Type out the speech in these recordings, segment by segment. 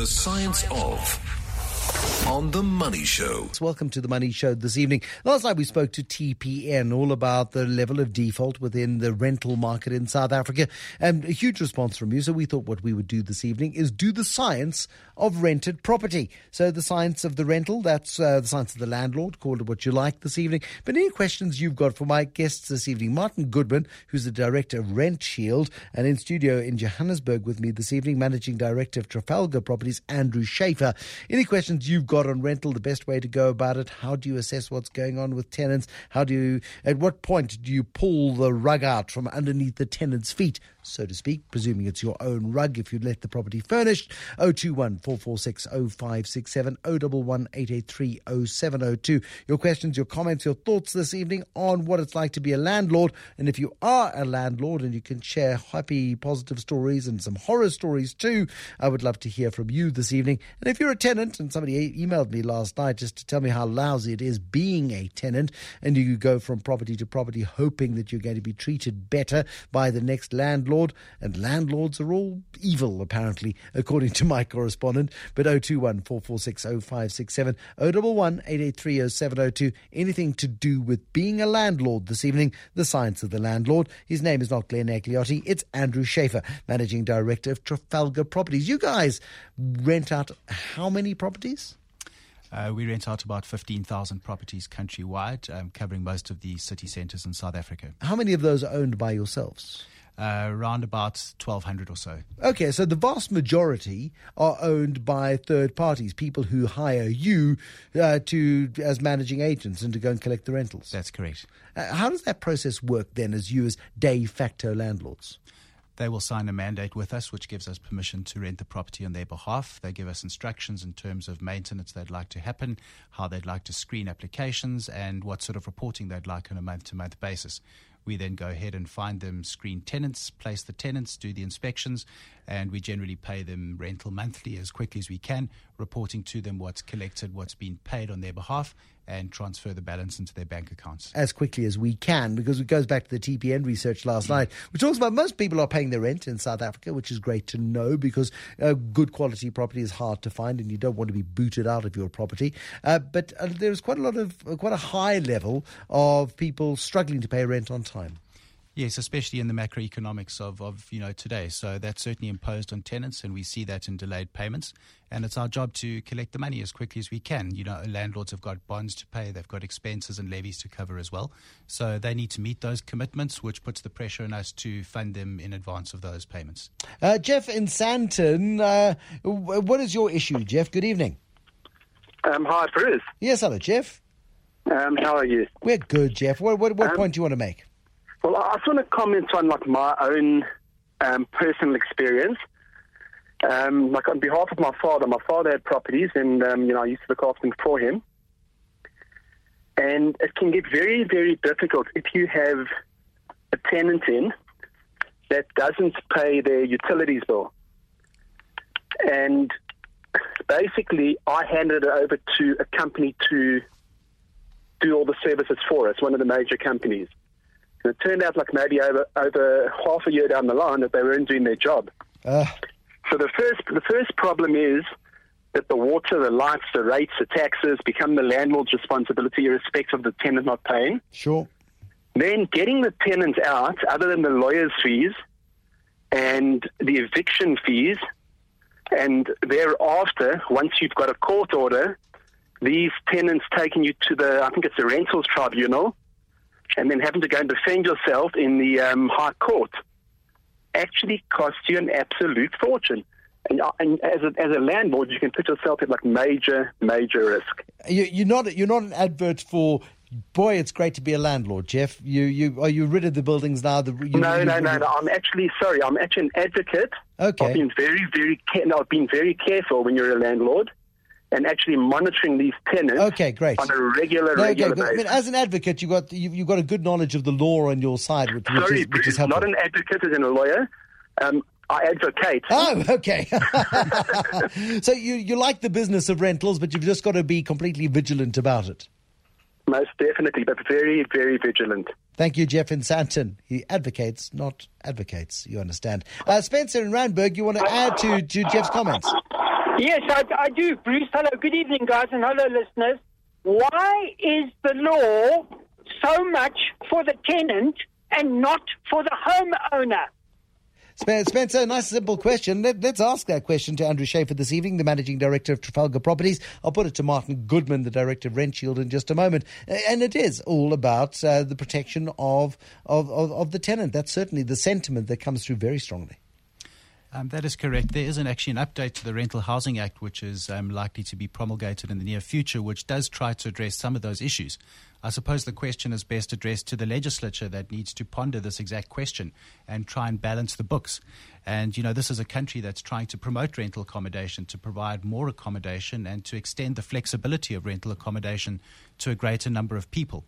The Science of on The Money Show. Welcome to The Money Show this evening. Last night we spoke to TPN all about the level of default within the rental market in South Africa and a huge response from you. So we thought what we would do this evening is do the science of rented property. So the science of the rental, that's uh, the science of the landlord, call it what you like this evening. But any questions you've got for my guests this evening, Martin Goodman, who's the director of Rentshield, and in studio in Johannesburg with me this evening, managing director of Trafalgar Properties, Andrew Schaefer. Any questions you've got on rental, the best way to go about it? How do you assess what's going on with tenants? How do you, at what point do you pull the rug out from underneath the tenant's feet, so to speak, presuming it's your own rug if you let the property furnished? 021 446 0567 011 883 0702. Your questions, your comments, your thoughts this evening on what it's like to be a landlord. And if you are a landlord and you can share happy, positive stories and some horror stories too, I would love to hear from you this evening. And if you're a tenant and somebody emailed me last night just to tell me how lousy it is being a tenant, and you go from property to property hoping that you're going to be treated better by the next landlord. And landlords are all evil, apparently, according to my correspondent. But 021 446 0567 011 883 0702. Anything to do with being a landlord this evening, the science of the landlord. His name is not Glenn Agliotti, it's Andrew Schaefer, Managing Director of Trafalgar Properties. You guys rent out how many properties? Uh, we rent out about 15,000 properties countrywide, um, covering most of the city centres in South Africa. How many of those are owned by yourselves? Uh, around about 1,200 or so. Okay, so the vast majority are owned by third parties, people who hire you uh, to as managing agents and to go and collect the rentals. That's correct. Uh, how does that process work then, as you as de facto landlords? They will sign a mandate with us, which gives us permission to rent the property on their behalf. They give us instructions in terms of maintenance they'd like to happen, how they'd like to screen applications, and what sort of reporting they'd like on a month to month basis. We then go ahead and find them screen tenants, place the tenants, do the inspections, and we generally pay them rental monthly as quickly as we can, reporting to them what's collected, what's been paid on their behalf, and transfer the balance into their bank accounts. As quickly as we can, because it goes back to the TPN research last mm. night, which talks about most people are paying their rent in South Africa, which is great to know because uh, good quality property is hard to find and you don't want to be booted out of your property. Uh, but uh, there's quite a lot of, uh, quite a high level of people struggling to pay rent on time. Yes, especially in the macroeconomics of, of you know today. So that's certainly imposed on tenants, and we see that in delayed payments. And it's our job to collect the money as quickly as we can. You know, landlords have got bonds to pay, they've got expenses and levies to cover as well. So they need to meet those commitments, which puts the pressure on us to fund them in advance of those payments. Uh, Jeff in Sandton, uh, what is your issue, Jeff? Good evening. Um, hi, Bruce. Yes, hello, Jeff. Um, how are you? We're good, Jeff. What, what, what um, point do you want to make? Well, I just want to comment on like my own um, personal experience. Um, like on behalf of my father, my father had properties, and um, you know I used to look after them for him. And it can get very, very difficult if you have a tenant in that doesn't pay their utilities bill. And basically, I handed it over to a company to do all the services for us, one of the major companies. And it turned out like maybe over over half a year down the line that they weren't doing their job. Uh. So the first the first problem is that the water, the lights, the rates, the taxes become the landlord's responsibility irrespective of the tenant not paying. Sure. Then getting the tenant out, other than the lawyer's fees and the eviction fees, and thereafter, once you've got a court order, these tenants taking you to the, I think it's the rentals tribunal, and then having to go and defend yourself in the um, High Court actually costs you an absolute fortune. And, uh, and, as, a, as a landlord, you can put yourself at like major, major risk. You, are not you're not an advert for. Boy, it's great to be a landlord, Jeff. You you are you rid of the buildings now? The, you, no, no, no, no. I'm actually sorry. I'm actually an advocate. Okay. I've been very, very. No, I've been very careful when you're a landlord and actually monitoring these tenants okay, great. on a regular, no, regular okay, basis. I mean, as an advocate, you've got, you've, you've, got a good knowledge of the law on your side, which, Sorry, which is, which is not an advocate as in a lawyer. Um, I advocate. Oh, okay. so you, you like the business of rentals, but you've just got to be completely vigilant about it. Most definitely, but very, very vigilant. Thank you, Jeff in Sandton. He advocates, not advocates, you understand. Uh, Spencer in Randburg, you want to add to, to Jeff's comments? Yes, I, I do. Bruce, hello. Good evening, guys, and hello, listeners. Why is the law so much for the tenant and not for the homeowner? Spencer, nice simple question. Let, us ask that question to Andrew Schaefer this evening, the Managing Director of Trafalgar Properties. I'll put it to Martin Goodman, the Director of Rentshield, in just a moment. And it is all about uh, the protection of, of, of, of the tenant. That's certainly the sentiment that comes through very strongly. Um, that is correct. There is an, actually an update to the Rental Housing Act, which is um, likely to be promulgated in the near future, which does try to address some of those issues. I suppose the question is best addressed to the legislature that needs to ponder this exact question and try and balance the books. And, you know, this is a country that's trying to promote rental accommodation, to provide more accommodation, and to extend the flexibility of rental accommodation to a greater number of people.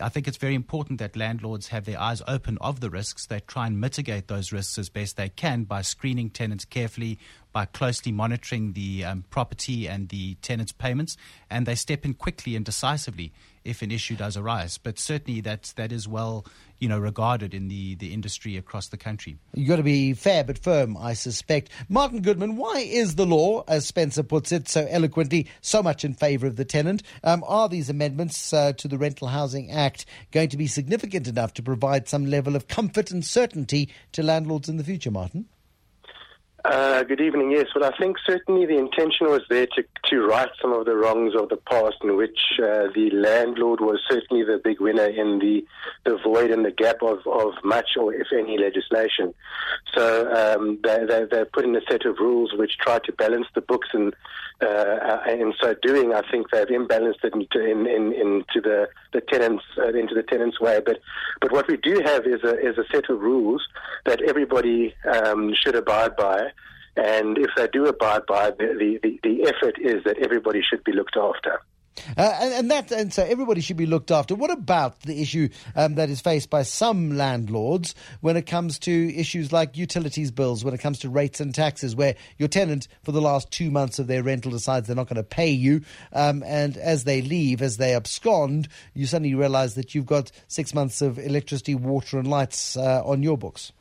I think it's very important that landlords have their eyes open of the risks. They try and mitigate those risks as best they can by screening tenants carefully, by closely monitoring the um, property and the tenants' payments, and they step in quickly and decisively if an issue does arise. But certainly that that is well, you know, regarded in the, the industry across the country. You've got to be fair but firm, I suspect. Martin Goodman, why is the law, as Spencer puts it so eloquently, so much in favour of the tenant? Um, are these amendments uh, to the Rental Housing Act going to be significant enough to provide some level of comfort and certainty to landlords in the future, Martin? Uh, good evening. Yes, well, I think certainly the intention was there to, to right some of the wrongs of the past, in which uh, the landlord was certainly the big winner in the, the void and the gap of, of much or if any legislation. So um, they, they, they put in a set of rules which try to balance the books, and uh, in so doing, I think they've imbalanced it into, in, in, into the, the tenants uh, into the tenants' way. But but what we do have is a is a set of rules that everybody um, should abide by. And if they do abide by, the, the, the effort is that everybody should be looked after. Uh, and, and, that, and so everybody should be looked after. What about the issue um, that is faced by some landlords when it comes to issues like utilities bills, when it comes to rates and taxes, where your tenant for the last two months of their rental decides they're not going to pay you, um, and as they leave, as they abscond, you suddenly realise that you've got six months of electricity, water, and lights uh, on your books.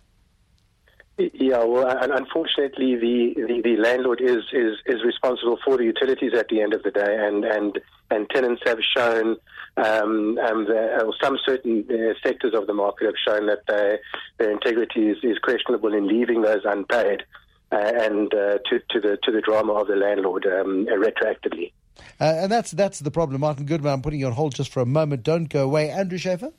Yeah, well, unfortunately, the, the, the, landlord is, is, is responsible for the utilities at the end of the day, and, and, and tenants have shown, um, um, the, or some certain uh, sectors of the market have shown that they, their integrity is, is questionable in leaving those unpaid, uh, and uh, to, to, the, to the drama of the landlord um, retroactively. Uh, and that's, that's the problem. Martin Goodman, I'm putting you on hold just for a moment. Don't go away. Andrew Schaefer?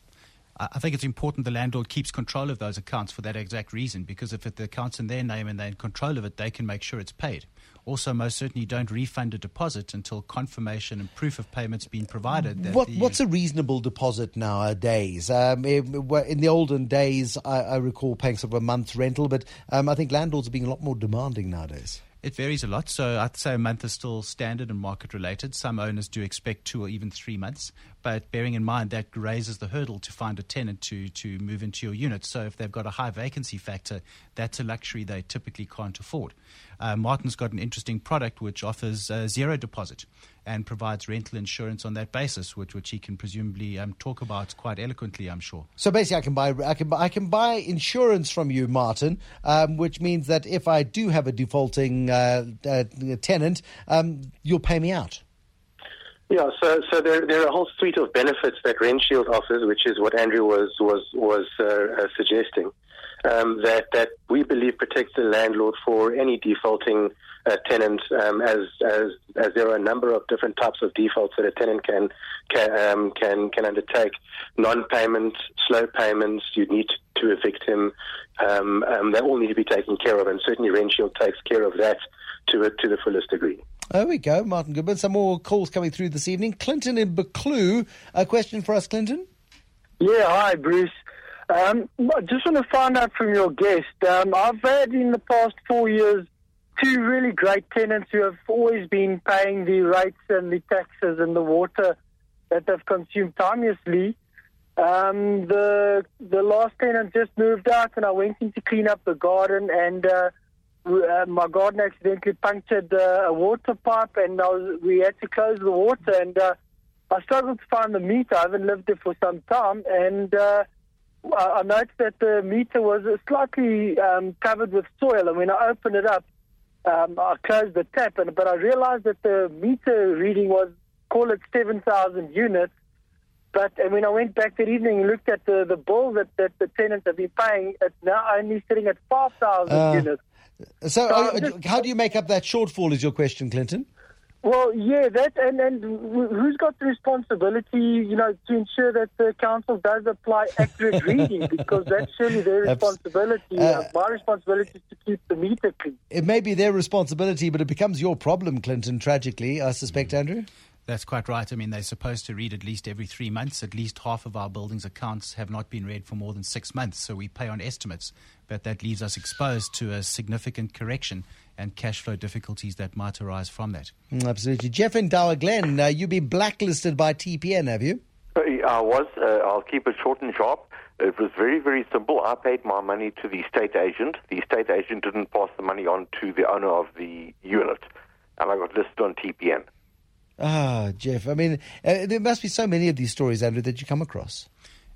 I think it's important the landlord keeps control of those accounts for that exact reason, because if the account's in their name and they're in control of it, they can make sure it's paid. Also, most certainly don't refund a deposit until confirmation and proof of payment's been provided. What, what's a reasonable deposit nowadays? Um, in the olden days, I, I, recall paying sort of a month's rental, but um, I think landlords are being a lot more demanding nowadays. It varies a lot. So I'd say a month is still standard and market related. Some owners do expect two or even three months. But bearing in mind that raises the hurdle to find a tenant to, to move into your unit. So if they've got a high vacancy factor, that's a luxury they typically can't afford. Uh, Martin's got an interesting product which offers zero deposit and provides rental insurance on that basis, which which he can presumably um, talk about quite eloquently, I'm sure. So basically, I can buy I can I can buy insurance from you, Martin, um, which means that if I do have a defaulting uh, uh tenant, um, you'll pay me out. Yeah, so so there there are a whole suite of benefits that Rentshield offers, which is what Andrew was was was uh, uh, suggesting um, that that we believe protects the landlord for any defaulting uh, tenant, um, as as as there are a number of different types of defaults that a tenant can can um, can, can undertake. Non-payment, slow payments, you need to evict him. Um, um, they all need to be taken care of, and certainly Rentshield takes care of that to to the fullest degree. There we go, Martin Goodman. Some more calls coming through this evening. Clinton in Buccleuch, a question for us, Clinton. Yeah, hi, Bruce. Um, I just want to find out from your guest. Um, I've had in the past four years two really great tenants who have always been paying the rates and the taxes and the water that they've consumed timelessly. Um, the the last tenant just moved out, and I went in to clean up the garden, and uh, uh, my garden accidentally punctured uh, a water pipe, and was, we had to close the water. And uh, I struggled to find the meter. I haven't lived there for some time, and uh, I noticed that the meter was slightly um, covered with soil, and when I opened it up, um, I closed the tap, and but I realized that the meter reading was call it seven thousand units. But and when I went back that evening and looked at the, the bill that, that the tenants have been paying, it's now only sitting at five thousand Uh, units. So, So uh, just- how do you make up that shortfall? Is your question, Clinton? Well, yeah, that and and wh- who's got the responsibility, you know, to ensure that the council does apply accurate reading because that's surely their responsibility. uh, Uh, my responsibility is to keep the meter clean. It may be their responsibility, but it becomes your problem, Clinton. Tragically, I suspect, Andrew. That's quite right. I mean, they're supposed to read at least every three months. At least half of our buildings' accounts have not been read for more than six months, so we pay on estimates. But that leaves us exposed to a significant correction and cash flow difficulties that might arise from that. Mm, absolutely, Jeff and Dowerglen, uh, you've been blacklisted by TPN, have you? I was. Uh, I'll keep it short and sharp. It was very, very simple. I paid my money to the estate agent. The estate agent didn't pass the money on to the owner of the unit, and I got listed on TPN. Ah, Jeff. I mean, uh, there must be so many of these stories, Andrew, that you come across.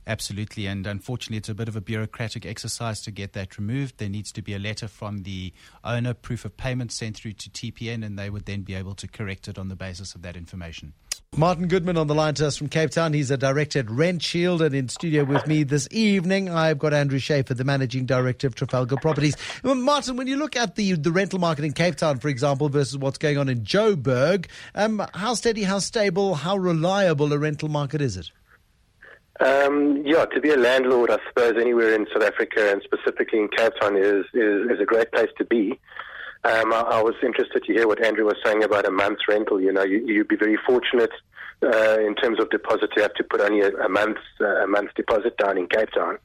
Absolutely, and unfortunately, it's a bit of a bureaucratic exercise to get that removed. There needs to be a letter from the owner, proof of payment sent through to TPN, and they would then be able to correct it on the basis of that information. Martin Goodman on the line to us from Cape Town. He's a director at Rentshield, and in studio with me this evening, I've got Andrew Schaefer, the managing director of Trafalgar Properties. Martin, when you look at the the rental market in Cape Town, for example, versus what's going on in Joburg, um, how steady, how stable, how reliable a rental market is it? Um, yeah, to be a landlord, I suppose anywhere in South Africa and specifically in Cape Town is is, is a great place to be. Um, I, I was interested to hear what Andrew was saying about a month's rental. You know, you, you'd be very fortunate uh, in terms of deposit you have to put only a, a month's uh, a month's deposit down in Cape Town.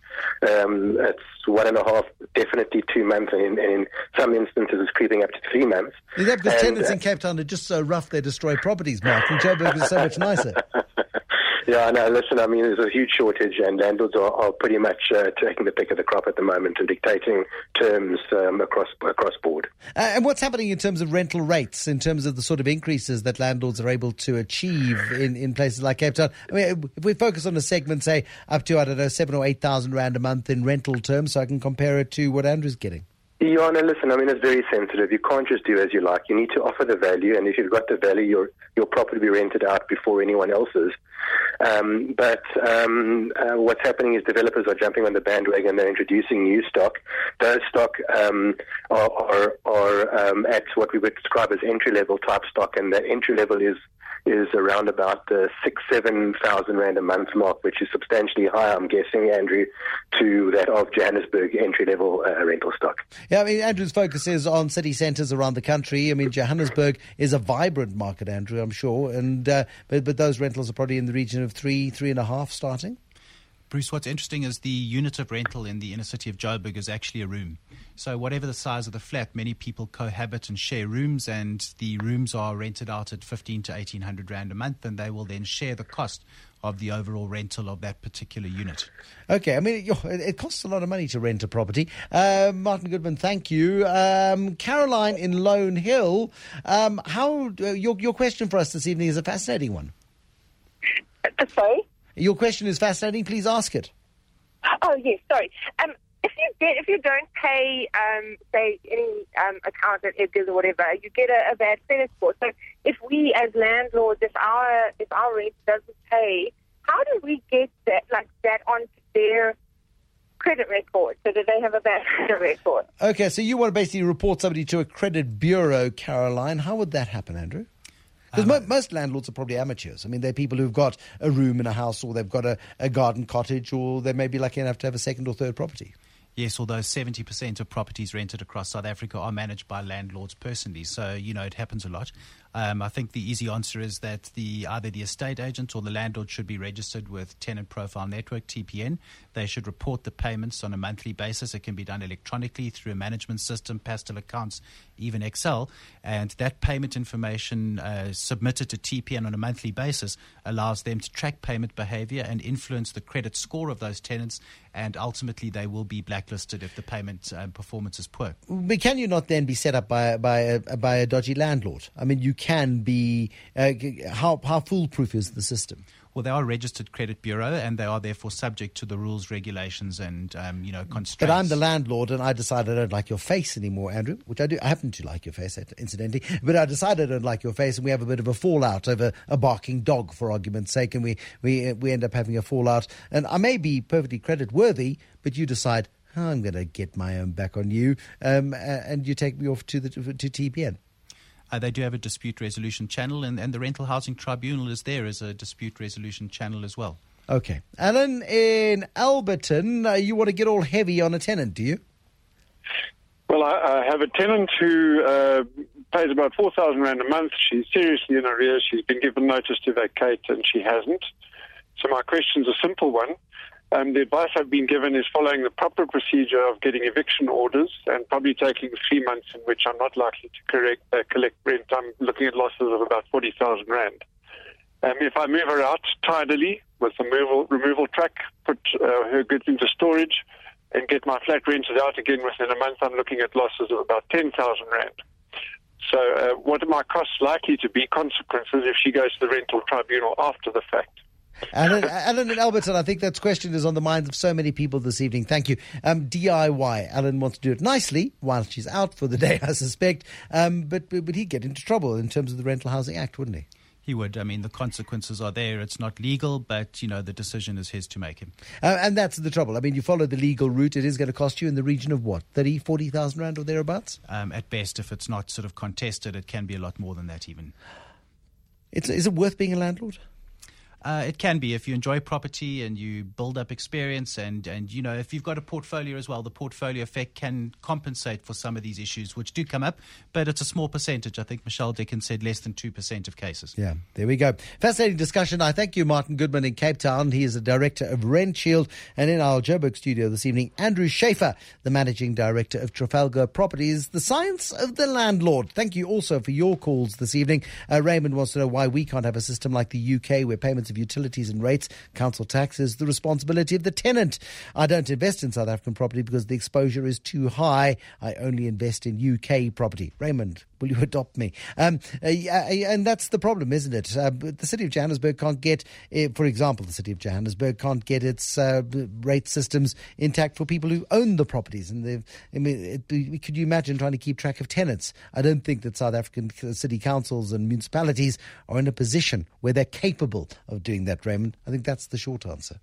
Um, it's one and a half, definitely two months, and in, and in some instances it's creeping up to three months. That because And, tenants uh, in Cape Town are just so rough they destroy properties, Martin? Joburg is so much nicer. Yeah, I know. Listen, I mean, there's a huge shortage, and landlords are, are pretty much uh, taking the pick of the crop at the moment and dictating terms um, across across board. Uh, and what's happening in terms of rental rates, in terms of the sort of increases that landlords are able to achieve in, in places like Cape Town? I mean, if we focus on a segment, say, up to, I don't know, seven or 8,000 Rand a month in rental terms, so I can compare it to what Andrew's getting. Yeah, no, listen, I mean, it's very sensitive. You can't just do as you like. You need to offer the value, and if you've got the value, your your property will be rented out before anyone else's. Um, but um, uh, what's happening is developers are jumping on the bandwagon. They're introducing new stock. Those stock um, are, are, are um, at what we would describe as entry level type stock, and the entry level is is around about the six, seven thousand rand a month mark, which is substantially higher, I'm guessing, Andrew, to that of Johannesburg entry level uh, rental stock. Yeah, I mean, Andrew's focus is on city centres around the country. I mean, Johannesburg is a vibrant market, Andrew, I'm sure, and uh, but but those rentals are probably in the region of three, three and a half starting. Bruce, what's interesting is the unit of rental in the inner city of Joburg is actually a room. So, whatever the size of the flat, many people cohabit and share rooms, and the rooms are rented out at 15 to 1800 Rand a month, and they will then share the cost of the overall rental of that particular unit. Okay, I mean, it it costs a lot of money to rent a property. Uh, Martin Goodman, thank you. Um, Caroline in Lone Hill, um, how uh, your your question for us this evening is a fascinating one. Sorry. Your question is fascinating. Please ask it. Oh yes, sorry. Um, if you get if you don't pay, um, say any um, account at Edgar's or whatever, you get a, a bad credit score. So if we as landlords, if our if our rent doesn't pay, how do we get that like that onto their credit record so that they have a bad credit record? Okay, so you want to basically report somebody to a credit bureau, Caroline. How would that happen, Andrew? Because mo- most landlords are probably amateurs. I mean, they're people who've got a room in a house, or they've got a, a garden cottage, or they may be lucky enough to have a second or third property. Yes, although 70% of properties rented across South Africa are managed by landlords personally. So, you know, it happens a lot. Um, I think the easy answer is that the either the estate agent or the landlord should be registered with Tenant Profile Network, TPN. They should report the payments on a monthly basis. It can be done electronically through a management system, Pastel accounts, even Excel. And that payment information uh, submitted to TPN on a monthly basis allows them to track payment behavior and influence the credit score of those tenants. And ultimately, they will be blacklisted if the payment um, performance is poor. But can you not then be set up by by a, by a dodgy landlord? I mean, you can be. Uh, how how foolproof is the system? Well, they are a registered credit bureau, and they are therefore subject to the rules, regulations, and um, you know constraints. But I'm the landlord, and I decide I don't like your face anymore, Andrew. Which I do. I happen to like your face, incidentally. But I decided I don't like your face, and we have a bit of a fallout over a barking dog, for argument's sake, and we we we end up having a fallout. And I may be perfectly credit worthy, but you decide I'm going to get my own back on you, um, and you take me off to the to TPN. Uh, they do have a dispute resolution channel, and, and the Rental Housing Tribunal is there as a dispute resolution channel as well. Okay. Alan, in Alberton, uh, you want to get all heavy on a tenant, do you? Well, I, I have a tenant who uh, pays about 4,000 Rand a month. She's seriously in arrears. She's been given notice to vacate, and she hasn't. So my question's a simple one. Um, the advice I've been given is following the proper procedure of getting eviction orders and probably taking three months in which I'm not likely to correct, uh, collect rent. I'm looking at losses of about 40,000 Rand. Um, if I move her out tidily with a removal, removal truck, put uh, her goods into storage, and get my flat rented out again within a month, I'm looking at losses of about 10,000 Rand. So, uh, what are my costs likely to be, consequences, if she goes to the rental tribunal after the fact? Alan, Alan and Alberton, I think that question is on the minds of so many people this evening. Thank you. Um, DIY. Alan wants to do it nicely while she's out for the day, I suspect. Um, but, but he'd get into trouble in terms of the Rental Housing Act, wouldn't he? He would. I mean, the consequences are there. It's not legal, but, you know, the decision is his to make him. Uh, and that's the trouble. I mean, you follow the legal route, it is going to cost you in the region of what, 30, 40,000 Rand or thereabouts? Um, at best, if it's not sort of contested, it can be a lot more than that even. It's, is it worth being a landlord? Uh, it can be if you enjoy property and you build up experience, and, and you know if you've got a portfolio as well, the portfolio effect can compensate for some of these issues which do come up, but it's a small percentage. I think Michelle Dickens said less than two percent of cases. Yeah, there we go. Fascinating discussion. I thank you, Martin Goodman in Cape Town. He is the director of Rentshield, and in our Joburg studio this evening, Andrew Schaefer, the managing director of Trafalgar Properties. The science of the landlord. Thank you also for your calls this evening. Uh, Raymond wants to know why we can't have a system like the UK where payments of utilities and rates, council tax is the responsibility of the tenant. I don't invest in South African property because the exposure is too high. I only invest in UK property. Raymond, will you adopt me? Um, uh, and that's the problem, isn't it? Uh, the city of Johannesburg can't get, uh, for example, the city of Johannesburg can't get its uh, rate systems intact for people who own the properties. And I mean, it, could you imagine trying to keep track of tenants? I don't think that South African city councils and municipalities are in a position where they're capable of doing that, Raymond. I think that's the short answer.